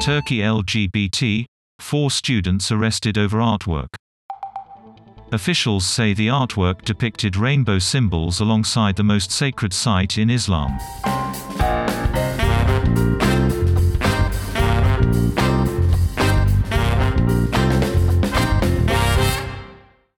Turkey LGBT, four students arrested over artwork. Officials say the artwork depicted rainbow symbols alongside the most sacred site in Islam.